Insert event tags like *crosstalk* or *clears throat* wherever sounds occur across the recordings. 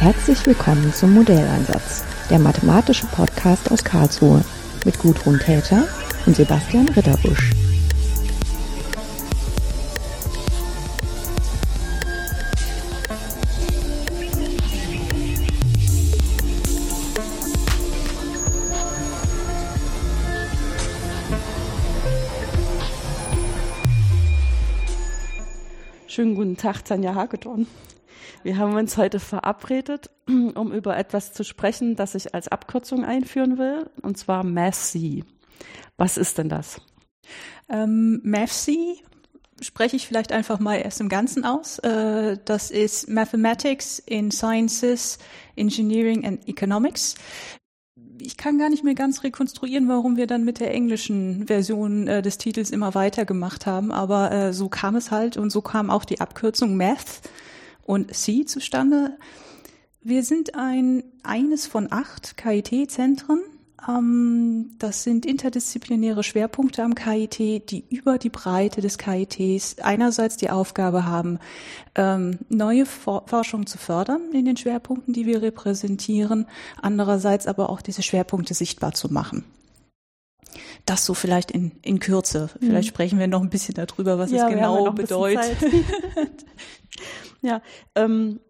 Herzlich willkommen zum Modelleinsatz, der mathematische Podcast aus Karlsruhe mit Gudrun Täter und Sebastian Ritterbusch. Schönen guten Tag, Tanja Hagedorn. Wir haben uns heute verabredet, *clears throat* um über etwas zu sprechen, das ich als Abkürzung einführen will, und zwar MASC. Was ist denn das? Ähm, MAFC spreche ich vielleicht einfach mal erst im Ganzen aus. Äh, das ist Mathematics in Sciences, Engineering and Economics. Ich kann gar nicht mehr ganz rekonstruieren, warum wir dann mit der englischen Version äh, des Titels immer weitergemacht haben, aber äh, so kam es halt und so kam auch die Abkürzung Math und C zustande. Wir sind ein eines von acht KIT-Zentren. Ähm, das sind interdisziplinäre Schwerpunkte am KIT, die über die Breite des KITs einerseits die Aufgabe haben, ähm, neue Forschung zu fördern in den Schwerpunkten, die wir repräsentieren, andererseits aber auch diese Schwerpunkte sichtbar zu machen. Das so vielleicht in, in Kürze. Vielleicht mhm. sprechen wir noch ein bisschen darüber, was ja, es genau bedeutet. *laughs* Ja, ähm,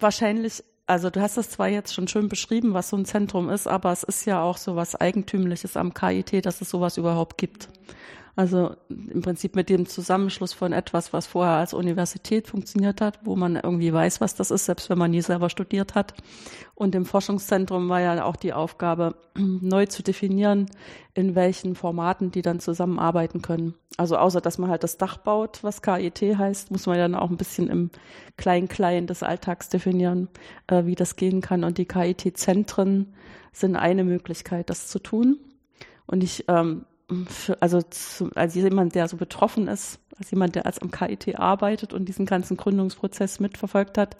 wahrscheinlich, also du hast das zwar jetzt schon schön beschrieben, was so ein Zentrum ist, aber es ist ja auch so was Eigentümliches am KIT, dass es sowas überhaupt gibt. Also im Prinzip mit dem Zusammenschluss von etwas, was vorher als Universität funktioniert hat, wo man irgendwie weiß, was das ist, selbst wenn man nie selber studiert hat. Und im Forschungszentrum war ja auch die Aufgabe, *clears throat* neu zu definieren, in welchen Formaten die dann zusammenarbeiten können. Also außer, dass man halt das Dach baut, was KIT heißt, muss man dann auch ein bisschen im Klein-Klein des Alltags definieren, äh, wie das gehen kann. Und die KIT-Zentren sind eine Möglichkeit, das zu tun. Und ich ähm, also zu, als jemand, der so betroffen ist, als jemand, der als am KIT arbeitet und diesen ganzen Gründungsprozess mitverfolgt hat,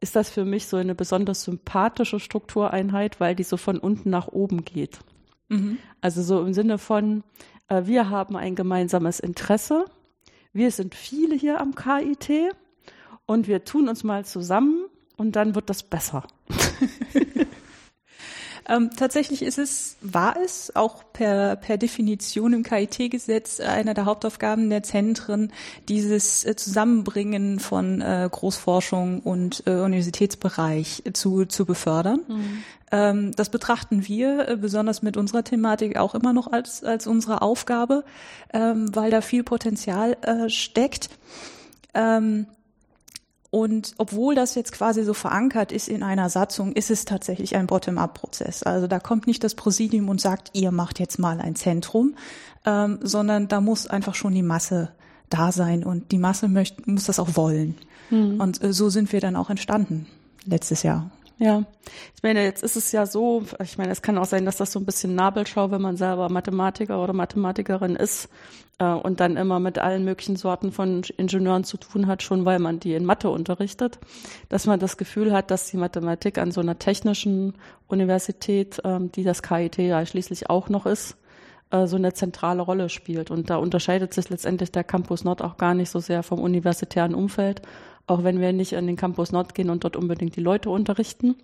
ist das für mich so eine besonders sympathische Struktureinheit, weil die so von unten nach oben geht. Mhm. Also so im Sinne von, äh, wir haben ein gemeinsames Interesse, wir sind viele hier am KIT und wir tun uns mal zusammen und dann wird das besser. *laughs* Ähm, tatsächlich ist es, war es auch per, per Definition im KIT-Gesetz einer der Hauptaufgaben der Zentren, dieses äh, Zusammenbringen von äh, Großforschung und äh, Universitätsbereich zu, zu befördern. Mhm. Ähm, das betrachten wir äh, besonders mit unserer Thematik auch immer noch als, als unsere Aufgabe, ähm, weil da viel Potenzial äh, steckt. Und obwohl das jetzt quasi so verankert ist in einer Satzung, ist es tatsächlich ein Bottom-up-Prozess. Also da kommt nicht das Präsidium und sagt, ihr macht jetzt mal ein Zentrum, ähm, sondern da muss einfach schon die Masse da sein und die Masse möchte, muss das auch wollen. Mhm. Und äh, so sind wir dann auch entstanden letztes Jahr. Ja, ich meine, jetzt ist es ja so, ich meine, es kann auch sein, dass das so ein bisschen Nabelschau, wenn man selber Mathematiker oder Mathematikerin ist äh, und dann immer mit allen möglichen Sorten von Ingenieuren zu tun hat, schon weil man die in Mathe unterrichtet, dass man das Gefühl hat, dass die Mathematik an so einer technischen Universität, ähm, die das KIT ja schließlich auch noch ist, äh, so eine zentrale Rolle spielt. Und da unterscheidet sich letztendlich der Campus Nord auch gar nicht so sehr vom universitären Umfeld, auch wenn wir nicht an den Campus Nord gehen und dort unbedingt die Leute unterrichten.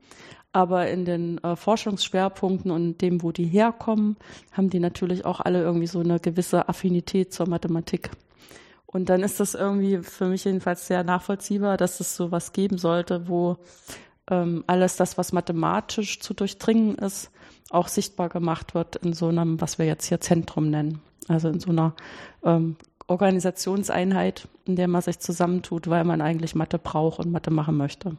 Aber in den äh, Forschungsschwerpunkten und dem, wo die herkommen, haben die natürlich auch alle irgendwie so eine gewisse Affinität zur Mathematik. Und dann ist das irgendwie für mich jedenfalls sehr nachvollziehbar, dass es so was geben sollte, wo ähm, alles das, was mathematisch zu durchdringen ist, auch sichtbar gemacht wird in so einem, was wir jetzt hier Zentrum nennen. Also in so einer ähm, Organisationseinheit, in der man sich zusammentut, weil man eigentlich Mathe braucht und Mathe machen möchte.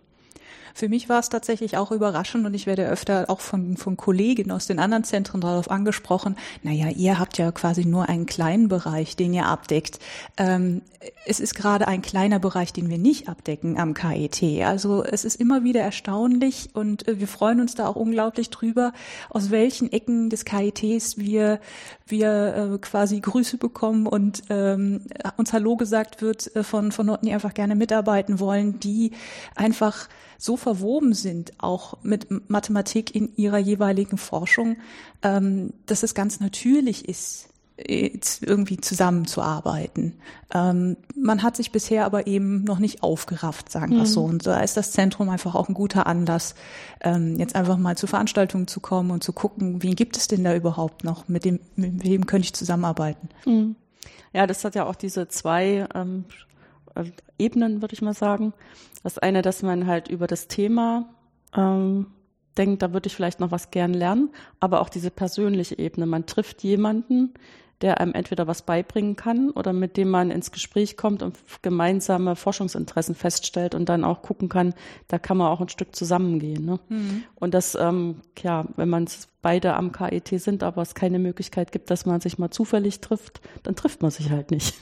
Für mich war es tatsächlich auch überraschend und ich werde öfter auch von, von Kollegen aus den anderen Zentren darauf angesprochen, naja, ihr habt ja quasi nur einen kleinen Bereich, den ihr abdeckt. Ähm, es ist gerade ein kleiner Bereich, den wir nicht abdecken am KIT. Also es ist immer wieder erstaunlich und äh, wir freuen uns da auch unglaublich drüber, aus welchen Ecken des KITs wir, wir äh, quasi Grüße bekommen und ähm, uns Hallo gesagt wird äh, von, von Leuten, die einfach gerne mitarbeiten wollen, die einfach so verwoben sind, auch mit Mathematik in ihrer jeweiligen Forschung, ähm, dass es ganz natürlich ist, irgendwie zusammenzuarbeiten. Ähm, man hat sich bisher aber eben noch nicht aufgerafft, sagen wir mhm. so. Und da ist das Zentrum einfach auch ein guter Anlass, ähm, jetzt einfach mal zu Veranstaltungen zu kommen und zu gucken, wen gibt es denn da überhaupt noch, mit dem, mit wem könnte ich zusammenarbeiten. Mhm. Ja, das hat ja auch diese zwei ähm, äh, Ebenen, würde ich mal sagen. Das eine, dass man halt über das Thema ähm, denkt, da würde ich vielleicht noch was gern lernen, aber auch diese persönliche Ebene. Man trifft jemanden, der einem entweder was beibringen kann oder mit dem man ins Gespräch kommt und gemeinsame Forschungsinteressen feststellt und dann auch gucken kann, da kann man auch ein Stück zusammengehen. Ne? Mhm. Und das, ähm, ja, wenn man beide am KIT sind, aber es keine Möglichkeit gibt, dass man sich mal zufällig trifft, dann trifft man sich halt nicht.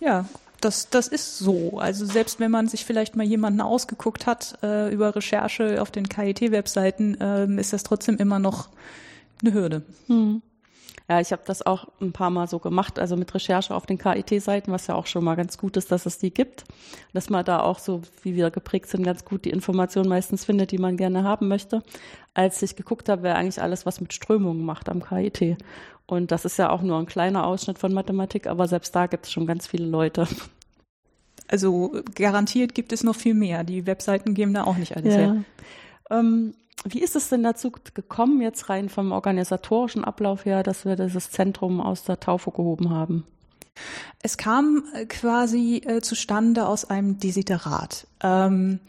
Ja, das, das ist so. Also selbst wenn man sich vielleicht mal jemanden ausgeguckt hat äh, über Recherche auf den KIT-Webseiten, äh, ist das trotzdem immer noch eine Hürde. Mhm. Ja, ich habe das auch ein paar Mal so gemacht, also mit Recherche auf den KIT-Seiten, was ja auch schon mal ganz gut ist, dass es die gibt. Dass man da auch so, wie wir geprägt sind, ganz gut die Informationen meistens findet, die man gerne haben möchte. Als ich geguckt habe, wer eigentlich alles was mit Strömungen macht am KIT. Und das ist ja auch nur ein kleiner Ausschnitt von Mathematik, aber selbst da gibt es schon ganz viele Leute. Also garantiert gibt es noch viel mehr. Die Webseiten geben da auch nicht alles ja. her. Ähm, wie ist es denn dazu gekommen, jetzt rein vom organisatorischen Ablauf her, dass wir dieses Zentrum aus der Taufe gehoben haben? Es kam äh, quasi äh, zustande aus einem Desiderat. Ähm,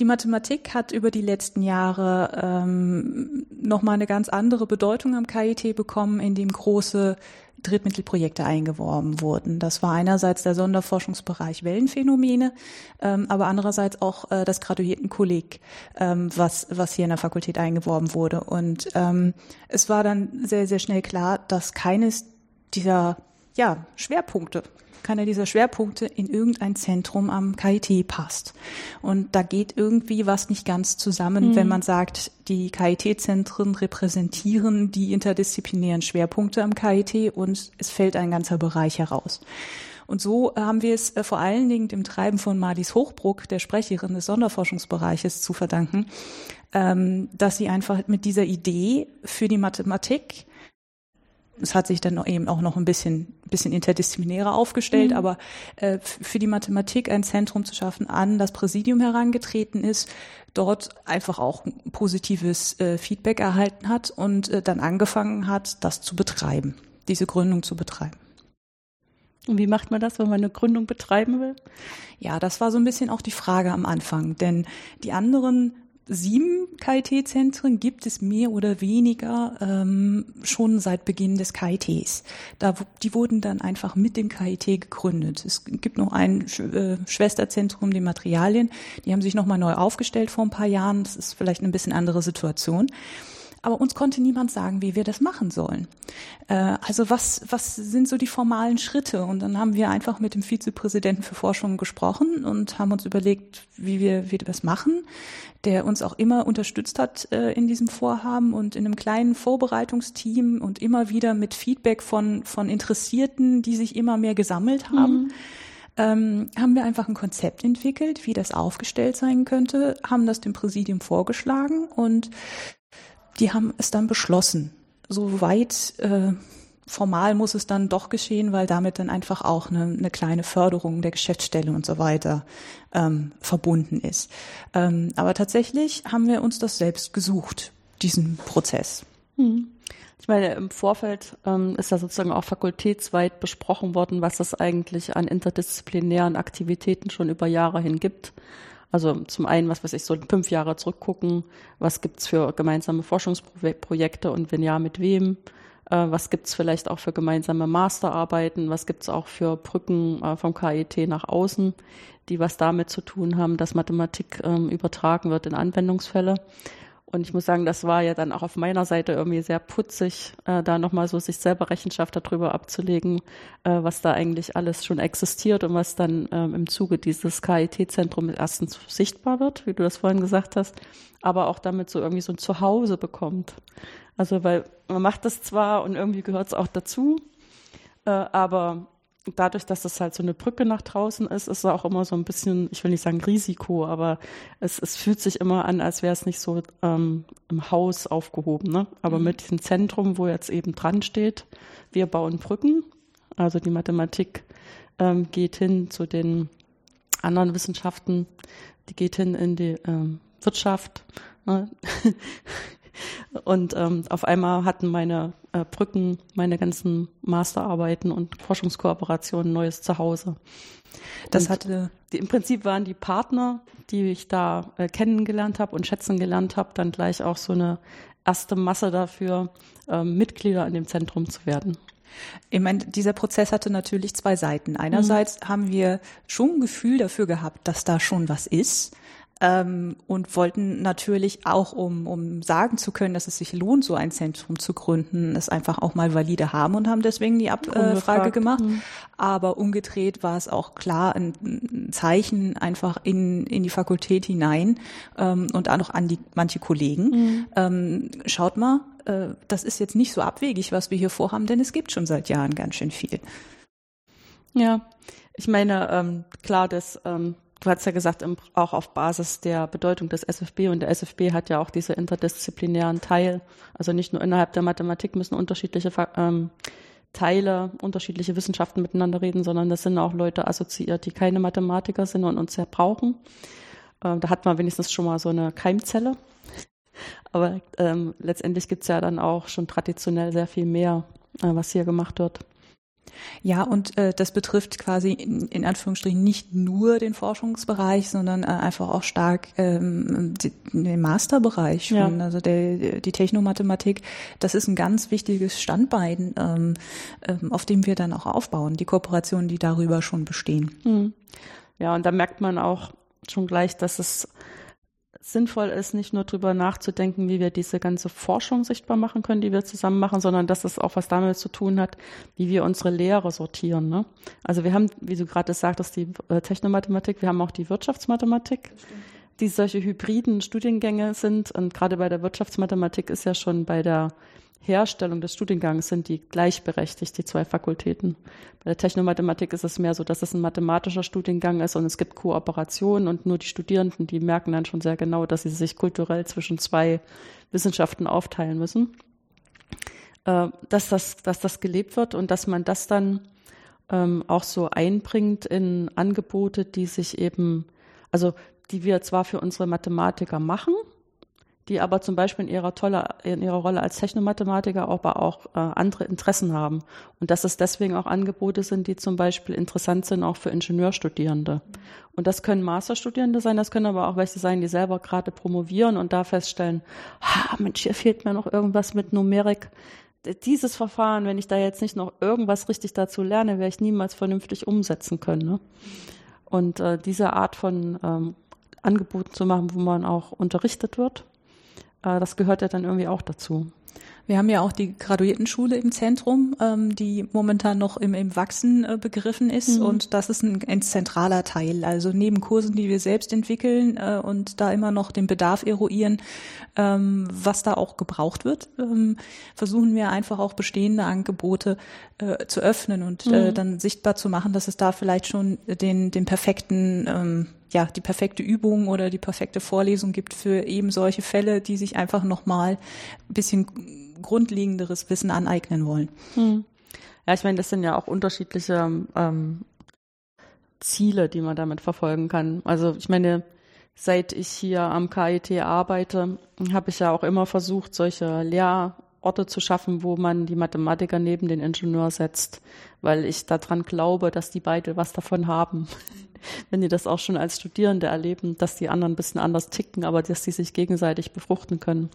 die Mathematik hat über die letzten Jahre ähm, nochmal eine ganz andere Bedeutung am KIT bekommen, indem große Drittmittelprojekte eingeworben wurden. Das war einerseits der Sonderforschungsbereich Wellenphänomene, ähm, aber andererseits auch äh, das Graduiertenkolleg, ähm, was, was hier in der Fakultät eingeworben wurde. Und ähm, es war dann sehr, sehr schnell klar, dass keines dieser ja, Schwerpunkte keiner dieser Schwerpunkte in irgendein Zentrum am KIT passt. Und da geht irgendwie was nicht ganz zusammen, mhm. wenn man sagt, die KIT-Zentren repräsentieren die interdisziplinären Schwerpunkte am KIT und es fällt ein ganzer Bereich heraus. Und so haben wir es äh, vor allen Dingen dem Treiben von Marlies Hochbruck, der Sprecherin des Sonderforschungsbereiches, zu verdanken, ähm, dass sie einfach mit dieser Idee für die Mathematik es hat sich dann eben auch noch ein bisschen, bisschen interdisziplinärer aufgestellt, mhm. aber äh, für die Mathematik ein Zentrum zu schaffen, an das Präsidium herangetreten ist, dort einfach auch positives äh, Feedback erhalten hat und äh, dann angefangen hat, das zu betreiben, diese Gründung zu betreiben. Und wie macht man das, wenn man eine Gründung betreiben will? Ja, das war so ein bisschen auch die Frage am Anfang, denn die anderen sieben KIT-Zentren gibt es mehr oder weniger ähm, schon seit Beginn des KITs. Da, die wurden dann einfach mit dem KIT gegründet. Es gibt noch ein äh, Schwesterzentrum, die Materialien. Die haben sich nochmal neu aufgestellt vor ein paar Jahren. Das ist vielleicht eine bisschen andere Situation. Aber uns konnte niemand sagen, wie wir das machen sollen. Äh, also was, was sind so die formalen Schritte? Und dann haben wir einfach mit dem Vizepräsidenten für Forschung gesprochen und haben uns überlegt, wie wir, wie wir das machen, der uns auch immer unterstützt hat äh, in diesem Vorhaben und in einem kleinen Vorbereitungsteam und immer wieder mit Feedback von, von Interessierten, die sich immer mehr gesammelt haben. Mhm. Ähm, haben wir einfach ein Konzept entwickelt, wie das aufgestellt sein könnte, haben das dem Präsidium vorgeschlagen und die haben es dann beschlossen. Soweit äh, formal muss es dann doch geschehen, weil damit dann einfach auch eine, eine kleine Förderung der Geschäftsstelle und so weiter ähm, verbunden ist. Ähm, aber tatsächlich haben wir uns das selbst gesucht, diesen Prozess. Hm. Ich meine, im Vorfeld ähm, ist ja sozusagen auch fakultätsweit besprochen worden, was es eigentlich an interdisziplinären Aktivitäten schon über Jahre hin gibt. Also zum einen, was weiß ich, so fünf Jahre zurückgucken, was gibt's für gemeinsame Forschungsprojekte und wenn ja, mit wem? Äh, was gibt's vielleicht auch für gemeinsame Masterarbeiten? Was gibt's auch für Brücken äh, vom KIT nach außen, die was damit zu tun haben, dass Mathematik ähm, übertragen wird in Anwendungsfälle? Und ich muss sagen, das war ja dann auch auf meiner Seite irgendwie sehr putzig, äh, da nochmal so sich selber Rechenschaft darüber abzulegen, äh, was da eigentlich alles schon existiert und was dann ähm, im Zuge dieses KIT-Zentrums erstens sichtbar wird, wie du das vorhin gesagt hast, aber auch damit so irgendwie so ein Zuhause bekommt. Also weil man macht das zwar und irgendwie gehört es auch dazu, äh, aber dadurch, dass das halt so eine Brücke nach draußen ist, ist es auch immer so ein bisschen, ich will nicht sagen Risiko, aber es, es fühlt sich immer an, als wäre es nicht so ähm, im Haus aufgehoben. Ne? Aber mhm. mit diesem Zentrum, wo jetzt eben dran steht, wir bauen Brücken, also die Mathematik ähm, geht hin zu den anderen Wissenschaften, die geht hin in die ähm, Wirtschaft. Ne? *laughs* Und ähm, auf einmal hatten meine äh, Brücken, meine ganzen Masterarbeiten und Forschungskooperationen neues Zuhause. Das und hatte die, im Prinzip waren die Partner, die ich da äh, kennengelernt habe und schätzen gelernt habe, dann gleich auch so eine erste Masse dafür, äh, Mitglieder in dem Zentrum zu werden. Ich meine, dieser Prozess hatte natürlich zwei Seiten. Einerseits mhm. haben wir schon ein Gefühl dafür gehabt, dass da schon was ist ähm, und wollten natürlich auch, um, um sagen zu können, dass es sich lohnt, so ein Zentrum zu gründen, es einfach auch mal valide haben und haben deswegen die Abfrage äh, gemacht. Mhm. Aber umgedreht war es auch klar ein, ein, Zeichen einfach in, in die Fakultät hinein ähm, und auch noch an die manche Kollegen. Mhm. Ähm, schaut mal, äh, das ist jetzt nicht so abwegig, was wir hier vorhaben, denn es gibt schon seit Jahren ganz schön viel. Ja, ich meine, ähm, klar, dass ähm, du hast ja gesagt, auch auf Basis der Bedeutung des SFB und der SFB hat ja auch diese interdisziplinären Teil. Also nicht nur innerhalb der Mathematik müssen unterschiedliche ähm, Teile, unterschiedliche Wissenschaften miteinander reden, sondern das sind auch Leute assoziiert, die keine Mathematiker sind und uns sehr brauchen. Ähm, da hat man wenigstens schon mal so eine Keimzelle. Aber ähm, letztendlich gibt's ja dann auch schon traditionell sehr viel mehr, äh, was hier gemacht wird. Ja, und äh, das betrifft quasi in, in Anführungsstrichen nicht nur den Forschungsbereich, sondern äh, einfach auch stark ähm, die, den Masterbereich schon. Ja. Also der, die Technomathematik, das ist ein ganz wichtiges Standbein, ähm, ähm, auf dem wir dann auch aufbauen, die Kooperationen, die darüber schon bestehen. Hm. Ja, und da merkt man auch schon gleich, dass es sinnvoll ist, nicht nur drüber nachzudenken, wie wir diese ganze Forschung sichtbar machen können, die wir zusammen machen, sondern dass es auch was damit zu tun hat, wie wir unsere Lehre sortieren. Ne? Also wir haben, wie du gerade sagtest, die äh, Technomathematik, wir haben auch die Wirtschaftsmathematik, die solche hybriden Studiengänge sind. Und gerade bei der Wirtschaftsmathematik ist ja schon bei der Herstellung des Studiengangs sind die gleichberechtigt, die zwei Fakultäten. Bei der Technomathematik ist es mehr so, dass es ein mathematischer Studiengang ist und es gibt Kooperationen und nur die Studierenden, die merken dann schon sehr genau, dass sie sich kulturell zwischen zwei Wissenschaften aufteilen müssen. Äh, dass das, dass das gelebt wird und dass man das dann ähm, auch so einbringt in Angebote, die sich eben, also die wir zwar für unsere Mathematiker machen, die aber zum Beispiel in ihrer, tolle, in ihrer Rolle als Technomathematiker aber auch äh, andere Interessen haben. Und dass es deswegen auch Angebote sind, die zum Beispiel interessant sind auch für Ingenieurstudierende. Und das können Masterstudierende sein, das können aber auch welche sein, die selber gerade promovieren und da feststellen, ah, Mensch, hier fehlt mir noch irgendwas mit Numerik. Dieses Verfahren, wenn ich da jetzt nicht noch irgendwas richtig dazu lerne, werde ich niemals vernünftig umsetzen können. Ne? Und äh, diese Art von ähm, Angeboten zu machen, wo man auch unterrichtet wird, das gehört ja dann irgendwie auch dazu. Wir haben ja auch die Graduiertenschule im Zentrum, ähm, die momentan noch im, im Wachsen äh, begriffen ist. Mhm. Und das ist ein, ein, zentraler Teil. Also neben Kursen, die wir selbst entwickeln äh, und da immer noch den Bedarf eruieren, ähm, was da auch gebraucht wird, ähm, versuchen wir einfach auch bestehende Angebote äh, zu öffnen und äh, mhm. dann sichtbar zu machen, dass es da vielleicht schon den, den perfekten ähm, ja, die perfekte Übung oder die perfekte Vorlesung gibt für eben solche Fälle, die sich einfach nochmal ein bisschen grundlegenderes Wissen aneignen wollen. Hm. Ja, ich meine, das sind ja auch unterschiedliche ähm, Ziele, die man damit verfolgen kann. Also ich meine, seit ich hier am KIT arbeite, habe ich ja auch immer versucht, solche Lehrorte zu schaffen, wo man die Mathematiker neben den Ingenieur setzt, weil ich daran glaube, dass die beide was davon haben. *laughs* Wenn die das auch schon als Studierende erleben, dass die anderen ein bisschen anders ticken, aber dass die sich gegenseitig befruchten können.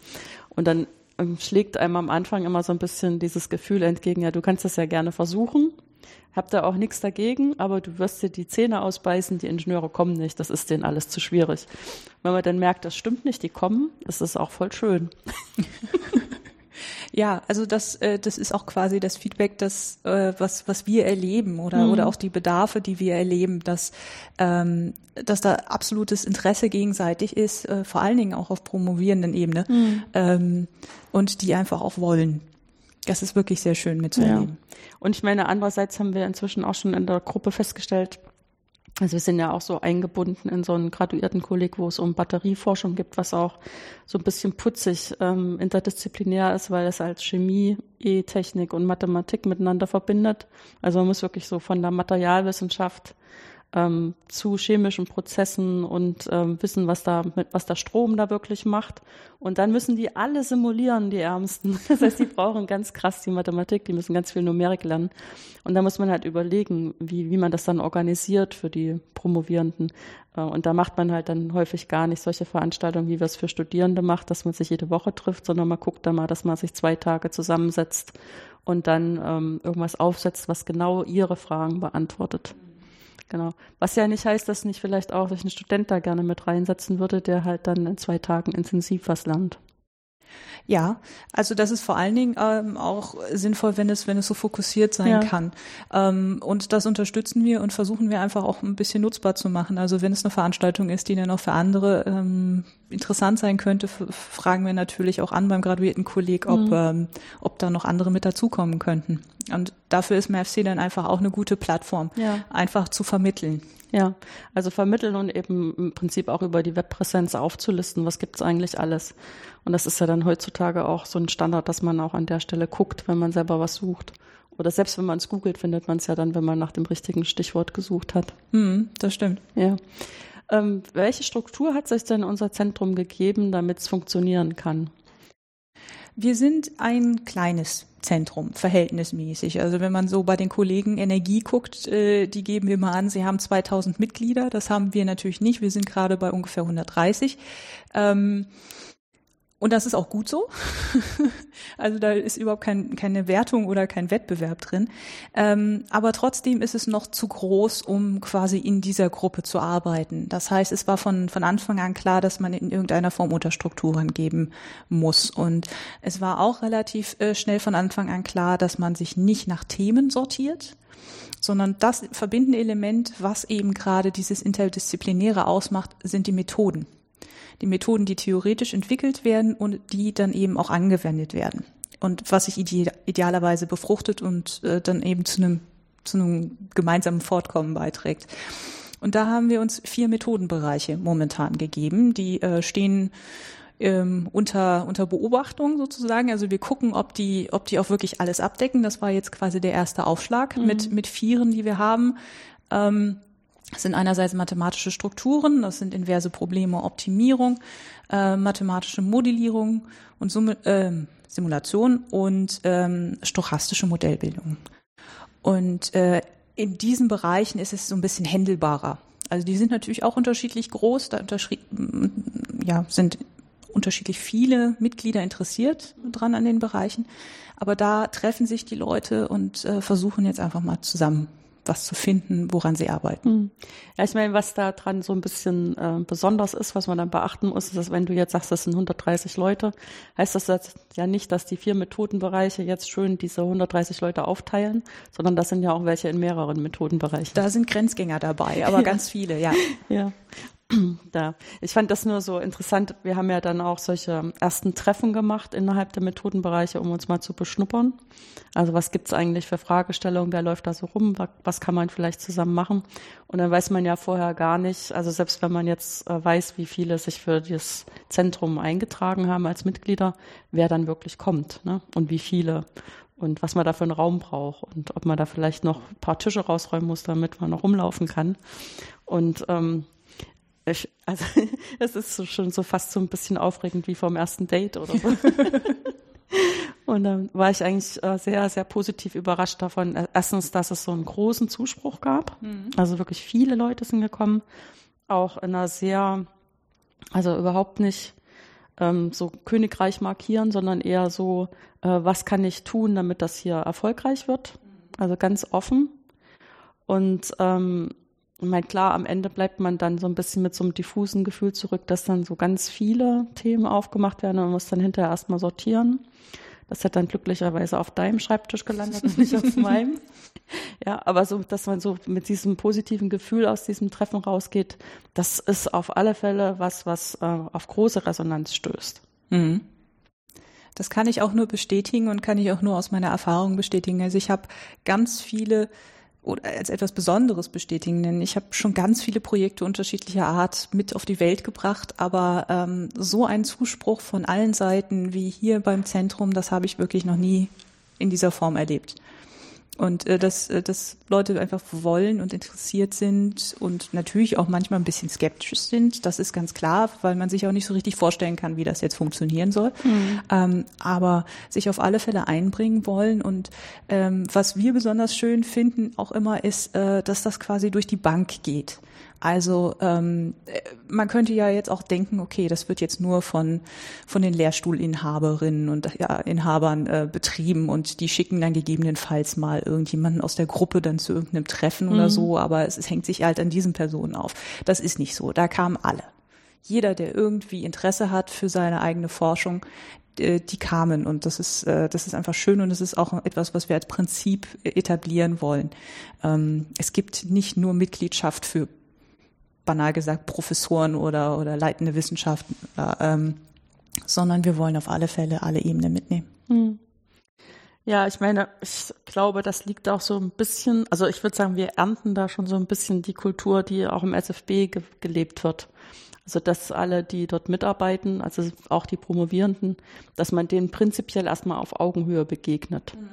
Und dann ähm, schlägt einem am Anfang immer so ein bisschen dieses Gefühl entgegen, ja, du kannst das ja gerne versuchen, hab da auch nichts dagegen, aber du wirst dir die Zähne ausbeißen, die Ingenieure kommen nicht, das ist denen alles zu schwierig. Wenn man dann merkt, das stimmt nicht, die kommen, ist es auch voll schön. *laughs* Ja, also das, äh, das ist auch quasi das Feedback, das, äh, was, was wir erleben oder, mhm. oder auch die Bedarfe, die wir erleben, dass, ähm, dass da absolutes Interesse gegenseitig ist, äh, vor allen Dingen auch auf promovierenden Ebene mhm. ähm, und die einfach auch wollen. Das ist wirklich sehr schön mitzuerleben. Ja. Und ich meine, andererseits haben wir inzwischen auch schon in der Gruppe festgestellt, also wir sind ja auch so eingebunden in so einen Graduiertenkolleg, wo es um Batterieforschung gibt, was auch so ein bisschen putzig ähm, interdisziplinär ist, weil es als Chemie, E-Technik und Mathematik miteinander verbindet. Also man muss wirklich so von der Materialwissenschaft ähm, zu chemischen Prozessen und ähm, wissen, was da mit, was der Strom da wirklich macht. Und dann müssen die alle simulieren, die Ärmsten. *laughs* Das heißt, die brauchen ganz krass die Mathematik, die müssen ganz viel Numerik lernen. Und da muss man halt überlegen, wie, wie man das dann organisiert für die Promovierenden. Äh, und da macht man halt dann häufig gar nicht solche Veranstaltungen, wie wir es für Studierende macht, dass man sich jede Woche trifft, sondern man guckt da mal, dass man sich zwei Tage zusammensetzt und dann ähm, irgendwas aufsetzt, was genau ihre Fragen beantwortet. Genau. Was ja nicht heißt, dass nicht vielleicht auch sich ein Student da gerne mit reinsetzen würde, der halt dann in zwei Tagen intensiv was lernt. Ja, also das ist vor allen Dingen ähm, auch sinnvoll, wenn es, wenn es so fokussiert sein ja. kann. Ähm, und das unterstützen wir und versuchen wir einfach auch ein bisschen nutzbar zu machen. Also wenn es eine Veranstaltung ist, die dann auch für andere ähm, interessant sein könnte, fragen wir natürlich auch an beim graduierten Kolleg, ob, mhm. ähm, ob da noch andere mit dazukommen könnten. Und dafür ist MFC dann einfach auch eine gute Plattform, ja. einfach zu vermitteln. Ja, also vermitteln und eben im Prinzip auch über die Webpräsenz aufzulisten, was gibt's eigentlich alles. Und das ist ja dann heutzutage auch so ein Standard, dass man auch an der Stelle guckt, wenn man selber was sucht. Oder selbst wenn man es googelt, findet man es ja dann, wenn man nach dem richtigen Stichwort gesucht hat. Hm, das stimmt. Ja. Ähm, welche Struktur hat sich denn unser Zentrum gegeben, damit es funktionieren kann? Wir sind ein kleines Zentrum, verhältnismäßig. Also wenn man so bei den Kollegen Energie guckt, äh, die geben wir mal an, sie haben 2000 Mitglieder. Das haben wir natürlich nicht. Wir sind gerade bei ungefähr 130. Und das ist auch gut so. *laughs* also da ist überhaupt kein, keine Wertung oder kein Wettbewerb drin. Ähm, aber trotzdem ist es noch zu groß, um quasi in dieser Gruppe zu arbeiten. Das heißt, es war von, von Anfang an klar, dass man in irgendeiner Form Unterstrukturen geben muss. Und es war auch relativ äh, schnell von Anfang an klar, dass man sich nicht nach Themen sortiert, sondern das verbindende Element, was eben gerade dieses Interdisziplinäre ausmacht, sind die Methoden die Methoden, die theoretisch entwickelt werden und die dann eben auch angewendet werden. Und was sich ide idealerweise befruchtet und äh, dann eben zu einem, zu einem gemeinsamen Fortkommen beiträgt. Und da haben wir uns vier Methodenbereiche momentan gegeben, die äh, stehen ähm, unter, unter Beobachtung sozusagen. Also wir gucken, ob die, ob die auch wirklich alles abdecken. Das war jetzt quasi der erste Aufschlag mhm. mit, mit Vieren, die wir haben. Ähm, das sind einerseits mathematische Strukturen, das sind inverse Probleme, Optimierung, äh, mathematische Modellierung und Sum äh, Simulation und ähm, stochastische Modellbildung. Und äh, in diesen Bereichen ist es so ein bisschen händelbarer. Also die sind natürlich auch unterschiedlich groß, da ja, sind unterschiedlich viele Mitglieder interessiert dran an den Bereichen. Aber da treffen sich die Leute und äh, versuchen jetzt einfach mal zusammen was zu finden, woran sie arbeiten. Hm. Ja, ich meine, was da dran so ein bisschen äh, besonders ist, was man dann beachten muss, ist, dass wenn du jetzt sagst, das sind 130 Leute, heißt das jetzt ja nicht, dass die vier Methodenbereiche jetzt schön diese 130 Leute aufteilen, sondern das sind ja auch welche in mehreren Methodenbereichen. Da sind Grenzgänger dabei, aber *laughs* ja. ganz viele, ja. Ja. *clears throat* da. Ich fand das nur so interessant. Wir haben ja dann auch solche ersten Treffen gemacht innerhalb der Methodenbereiche, um uns mal zu beschnuppern. Also was gibt's eigentlich für Fragestellungen, wer läuft da so rum, was kann man vielleicht zusammen machen? Und dann weiß man ja vorher gar nicht, also selbst wenn man jetzt äh, weiß, wie viele sich für das Zentrum eingetragen haben als Mitglieder, wer dann wirklich kommt ne? und wie viele und was man da für einen Raum braucht und ob man da vielleicht noch ein paar Tische rausräumen muss, damit man noch rumlaufen kann. Und ähm, ich, also *laughs* es ist so schon so fast so ein bisschen aufregend wie vom ersten Date oder so. *laughs* Und dann war ich eigentlich äh, sehr, sehr positiv überrascht davon. Äh, erstens, dass es so einen großen Zuspruch gab. Mhm. Also wirklich viele Leute sind gekommen. Auch in einer sehr, also überhaupt nicht ähm, so Königreich markieren, sondern eher so, äh, was kann ich tun, damit das hier erfolgreich wird. Also ganz offen. Und ähm, ich meine, klar, am Ende bleibt man dann so ein bisschen mit so einem diffusen Gefühl zurück, dass dann so ganz viele Themen aufgemacht werden und man muss dann hinterher erstmal sortieren. Das hat dann glücklicherweise auf deinem Schreibtisch gelandet und nicht auf *laughs* meinem. Ja, aber so, dass man so mit diesem positiven Gefühl aus diesem Treffen rausgeht, das ist auf alle Fälle was, was äh, auf große Resonanz stößt. Mhm. Das kann ich auch nur bestätigen und kann ich auch nur aus meiner Erfahrung bestätigen. Also ich habe ganz viele oder als etwas Besonderes bestätigen, denn ich habe schon ganz viele Projekte unterschiedlicher Art mit auf die Welt gebracht, aber ähm, so einen Zuspruch von allen Seiten wie hier beim Zentrum, das habe ich wirklich noch nie in dieser Form erlebt. Und äh, dass, äh, dass Leute einfach wollen und interessiert sind und natürlich auch manchmal ein bisschen skeptisch sind, das ist ganz klar, weil man sich auch nicht so richtig vorstellen kann, wie das jetzt funktionieren soll. Mhm. Ähm, aber sich auf alle Fälle einbringen wollen. Und ähm, was wir besonders schön finden, auch immer, ist, äh, dass das quasi durch die Bank geht. Also ähm, man könnte ja jetzt auch denken, okay, das wird jetzt nur von von den Lehrstuhlinhaberinnen und ja, Inhabern äh, betrieben und die schicken dann gegebenenfalls mal irgendjemanden aus der Gruppe dann zu irgendeinem Treffen mhm. oder so, aber es, es hängt sich halt an diesen Personen auf. Das ist nicht so. Da kamen alle. Jeder, der irgendwie Interesse hat für seine eigene Forschung, äh, die kamen und das ist äh, das ist einfach schön und es ist auch etwas, was wir als Prinzip etablieren wollen. Ähm, es gibt nicht nur Mitgliedschaft für banal gesagt Professoren oder, oder leitende Wissenschaften, ähm, sondern wir wollen auf alle Fälle alle Ebenen mitnehmen. Hm. Ja, ich meine, ich glaube, das liegt auch so ein bisschen, also ich würde sagen, wir ernten da schon so ein bisschen die Kultur, die auch im SFB ge gelebt wird. Also dass alle, die dort mitarbeiten, also auch die Promovierenden, dass man denen prinzipiell erstmal auf Augenhöhe begegnet. Mhm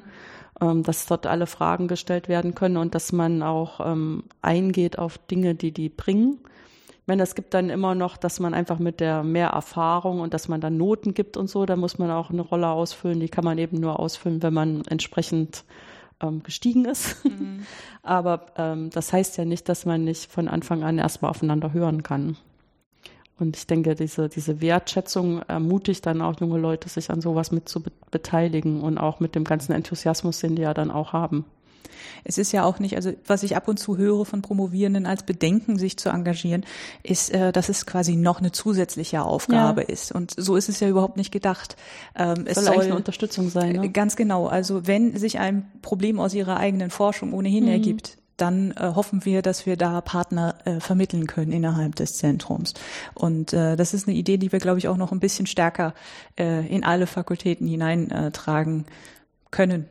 ähm, dass dort alle Fragen gestellt werden können und dass man auch ähm, eingeht auf Dinge, die die bringen. Ich meine, es gibt dann immer noch, dass man einfach mit der mehr Erfahrung und dass man dann Noten gibt und so, da muss man auch eine Rolle ausfüllen. Die kann man eben nur ausfüllen, wenn man entsprechend ähm, gestiegen ist. Mhm. *laughs* Aber ähm, das heißt ja nicht, dass man nicht von Anfang an erstmal aufeinander hören kann. Und ich denke, diese, diese Wertschätzung ermutigt dann auch junge Leute, sich an sowas mit zu beteiligen und auch mit dem ganzen Enthusiasmus, den die ja dann auch haben. Es ist ja auch nicht, also was ich ab und zu höre von Promovierenden als Bedenken, sich zu engagieren, ist, äh, dass es quasi noch eine zusätzliche Aufgabe ja. ist. Und so ist es ja überhaupt nicht gedacht. Ähm, es soll, soll eine Unterstützung sein. Ne? Ganz genau. Also wenn sich ein Problem aus ihrer eigenen Forschung ohnehin mhm. ergibt, dann äh, hoffen wir, dass wir da Partner äh, vermitteln können innerhalb des Zentrums. Und äh, das ist eine Idee, die wir, glaube ich, auch noch ein bisschen stärker äh, in alle Fakultäten hineintragen können.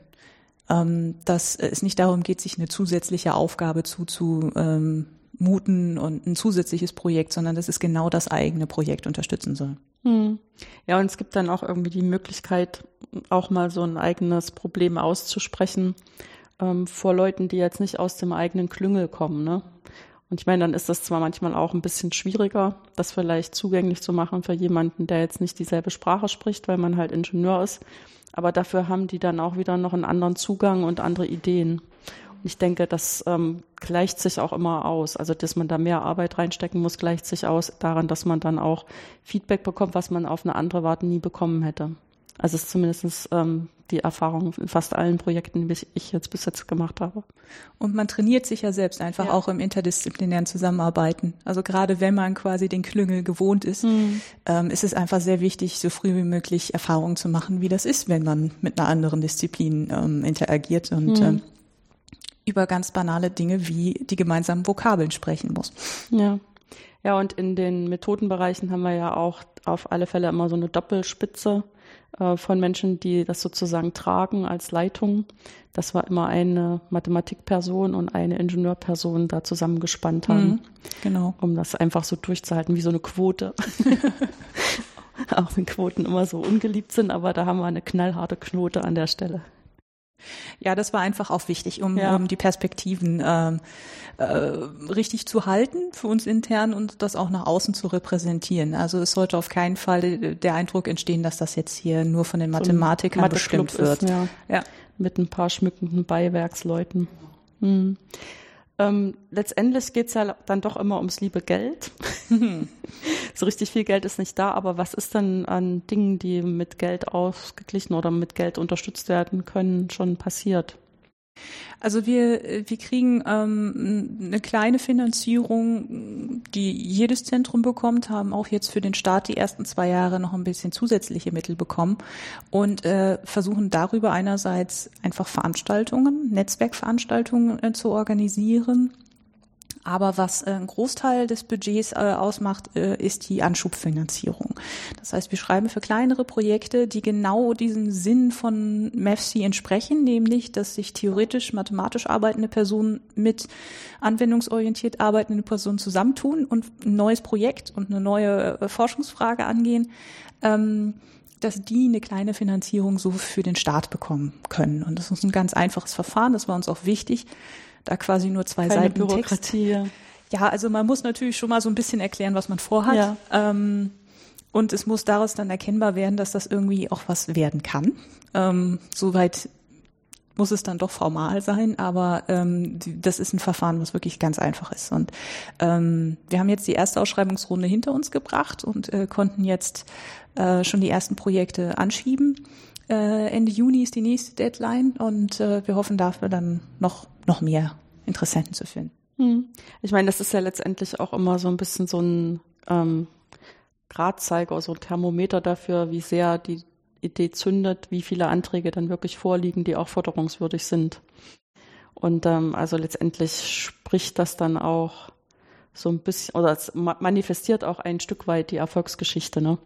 Ähm, dass es nicht darum geht, sich eine zusätzliche Aufgabe zuzumuten und ein zusätzliches Projekt, sondern dass es genau das eigene Projekt unterstützen soll. Hm. Ja, und es gibt dann auch irgendwie die Möglichkeit, auch mal so ein eigenes Problem auszusprechen ähm, vor Leuten, die jetzt nicht aus dem eigenen Klüngel kommen. Ne? Und ich meine, dann ist das zwar manchmal auch ein bisschen schwieriger, das vielleicht zugänglich zu machen für jemanden, der jetzt nicht dieselbe Sprache spricht, weil man halt Ingenieur ist. Aber dafür haben die dann auch wieder noch einen anderen Zugang und andere Ideen. Und ich denke, das ähm, gleicht sich auch immer aus. Also, dass man da mehr Arbeit reinstecken muss, gleicht sich aus daran, dass man dann auch Feedback bekommt, was man auf eine andere Warte nie bekommen hätte. Also es ist zumindest ähm, die Erfahrung in fast allen Projekten, die ich jetzt bis jetzt gemacht habe. Und man trainiert sich ja selbst einfach ja. auch im interdisziplinären Zusammenarbeiten. Also gerade wenn man quasi den Klüngel gewohnt ist, mhm. ähm, ist es einfach sehr wichtig, so früh wie möglich Erfahrungen zu machen, wie das ist, wenn man mit einer anderen Disziplin ähm, interagiert und mhm. ähm, über ganz banale Dinge wie die gemeinsamen Vokabeln sprechen muss. Ja. Ja, und in den Methodenbereichen haben wir ja auch auf alle Fälle immer so eine Doppelspitze äh, von Menschen, die das sozusagen tragen als Leitung. Das war immer eine Mathematikperson und eine Ingenieurperson da zusammengespannt haben. Mhm, genau. Um das einfach so durchzuhalten, wie so eine Quote. *laughs* *laughs* Auch wenn Quoten immer so ungeliebt sind, aber da haben wir eine knallharte Knote an der Stelle. Ja, das war einfach auch wichtig, um, ja. um die Perspektiven ähm, äh, richtig zu halten für uns intern und das auch nach außen zu repräsentieren. Also es sollte auf keinen Fall der Eindruck entstehen, dass das jetzt hier nur von den Mathematikern so bestimmt wird. Ist, ja. ja. Mit ein paar schmückenden Beiwerksleuten. Hm. Ähm, letztendlich geht's ja dann doch immer ums liebe Geld. *laughs* so richtig viel Geld ist nicht da, aber was ist denn an Dingen, die mit Geld ausgeglichen oder mit Geld unterstützt werden können, schon passiert? Also wir, wir kriegen ähm, eine kleine Finanzierung, die jedes Zentrum bekommt, haben auch jetzt für den Start die ersten zwei Jahre noch ein bisschen zusätzliche Mittel bekommen und äh, versuchen darüber einerseits einfach Veranstaltungen, Netzwerkveranstaltungen äh, zu organisieren Aber was äh, ein Großteil des Budgets äh, ausmacht, äh, ist die Anschubfinanzierung. Das heißt, wir schreiben für kleinere Projekte, die genau diesen Sinn von MEFSI entsprechen, nämlich, dass sich theoretisch mathematisch arbeitende Personen mit anwendungsorientiert arbeitenden Personen zusammentun und ein neues Projekt und eine neue Forschungsfrage angehen. Ähm, dass die eine kleine Finanzierung so für den Staat bekommen können. Und das ist ein ganz einfaches Verfahren, das war uns auch wichtig da quasi nur zwei Keine Seiten Bürokratie. Text. Ja, also man muss natürlich schon mal so ein bisschen erklären, was man vorhat. Ja. Ähm, und es muss daraus dann erkennbar werden, dass das irgendwie auch was werden kann. Ähm, soweit muss es dann doch formal sein, aber ähm, das ist ein Verfahren, was wirklich ganz einfach ist. Und ähm, wir haben jetzt die erste Ausschreibungsrunde hinter uns gebracht und äh, konnten jetzt äh, schon die ersten Projekte anschieben. Äh, Ende Juni ist die nächste Deadline und äh, wir hoffen dafür dann noch, noch mehr Interessenten zu finden. Hm. Ich meine, das ist ja letztendlich auch immer so ein bisschen so ein ähm, Gradzeiger, so ein Thermometer dafür, wie sehr die Idee zündet, wie viele Anträge dann wirklich vorliegen, die auch förderungswürdig sind. Und ähm, also letztendlich spricht das dann auch so ein bisschen, oder es manifestiert auch ein Stück weit die Erfolgsgeschichte, ne?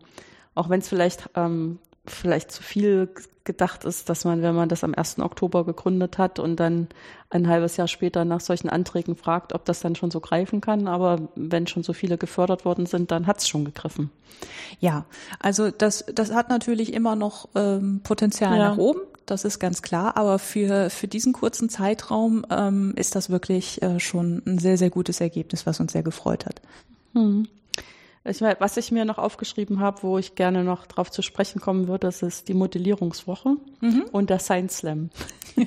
Auch wenn es vielleicht ähm, vielleicht zu viel gedacht ist, dass man, wenn man das am 1. Oktober gegründet hat und dann ein halbes Jahr später nach solchen Anträgen fragt, ob das dann schon so greifen kann. Aber wenn schon so viele gefördert worden sind, dann hat es schon gegriffen. Ja, also das, das hat natürlich immer noch ähm, Potenzial ja. nach oben. Das ist ganz klar, aber für, für diesen kurzen Zeitraum ähm, ist das wirklich äh, schon ein sehr, sehr gutes Ergebnis, was uns sehr gefreut hat. Hm. Ich, was ich mir noch aufgeschrieben habe, wo ich gerne noch drauf zu sprechen kommen würde, das ist die Modellierungswoche mhm. und der Science Slam. *laughs*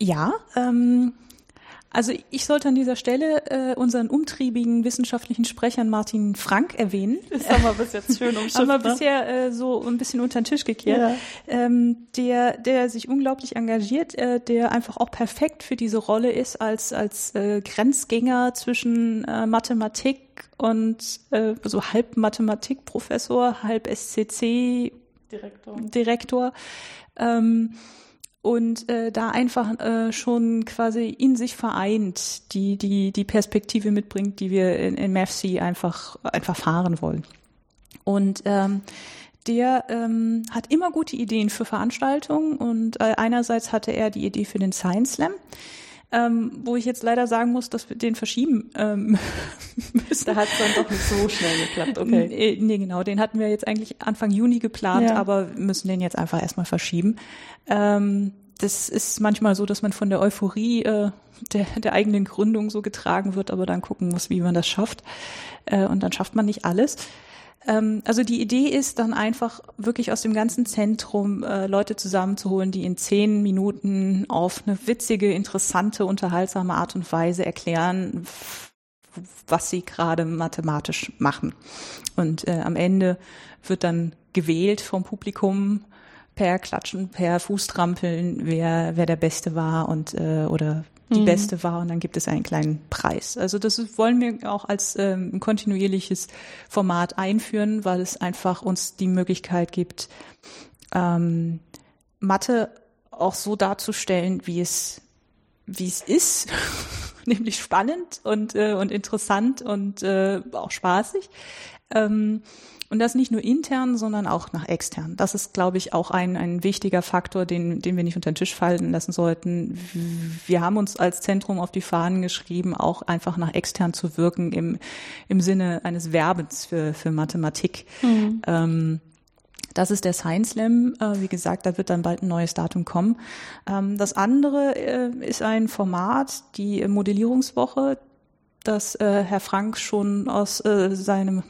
ja, ähm, also ich sollte an dieser Stelle äh, unseren umtriebigen wissenschaftlichen Sprechern Martin Frank erwähnen. Das haben wir bis jetzt schön umschifft. *laughs* haben wir ne? bisher äh, so ein bisschen unter den Tisch gekehrt. Ja. Ähm, der, der sich unglaublich engagiert, äh, der einfach auch perfekt für diese Rolle ist als, als äh, Grenzgänger zwischen äh, Mathematik und äh, so halb Mathematikprofessor, halb SCC Direktor. Direktor. Ähm, und äh, da einfach äh, schon quasi in sich vereint die die die Perspektive mitbringt, die wir in, in MAFC einfach einfach fahren wollen. Und ähm, der ähm, hat immer gute Ideen für Veranstaltungen und äh, einerseits hatte er die Idee für den Science Slam ähm, wo ich jetzt leider sagen muss, dass wir den verschieben ähm, *laughs* müssen. Da hat es dann doch nicht so schnell geklappt, okay. Nee, nee, genau, den hatten wir jetzt eigentlich Anfang Juni geplant, ja. aber müssen den jetzt einfach erstmal verschieben. Ähm, das ist manchmal so, dass man von der Euphorie äh, der, der eigenen Gründung so getragen wird, aber dann gucken muss, wie man das schafft. Äh, und dann schafft man nicht alles. Ähm, also die Idee ist dann einfach wirklich aus dem ganzen Zentrum äh, Leute zusammenzuholen, die in zehn Minuten auf eine witzige, interessante, unterhaltsame Art und Weise erklären, was sie gerade mathematisch machen. Und äh, am Ende wird dann gewählt vom Publikum per Klatschen, per Fußtrampeln, wer, wer der Beste war und äh, oder die mhm. beste war und dann gibt es einen kleinen Preis. Also das wollen wir auch als ähm, kontinuierliches Format einführen, weil es einfach uns die Möglichkeit gibt, ähm, Mathe auch so darzustellen, wie es wie es ist, *laughs* nämlich spannend und äh, und interessant und äh, auch spaßig. Ähm, und das nicht nur intern, sondern auch nach extern. Das ist, glaube ich, auch ein, ein wichtiger Faktor, den, den wir nicht unter den Tisch fallen lassen sollten. Wir haben uns als Zentrum auf die Fahnen geschrieben, auch einfach nach extern zu wirken im, im Sinne eines Werbens für, für Mathematik. Mhm. Ähm, das ist der Science Slam. Äh, wie gesagt, da wird dann bald ein neues Datum kommen. Ähm, das andere äh, ist ein Format, die Modellierungswoche, das äh, Herr Frank schon aus seinem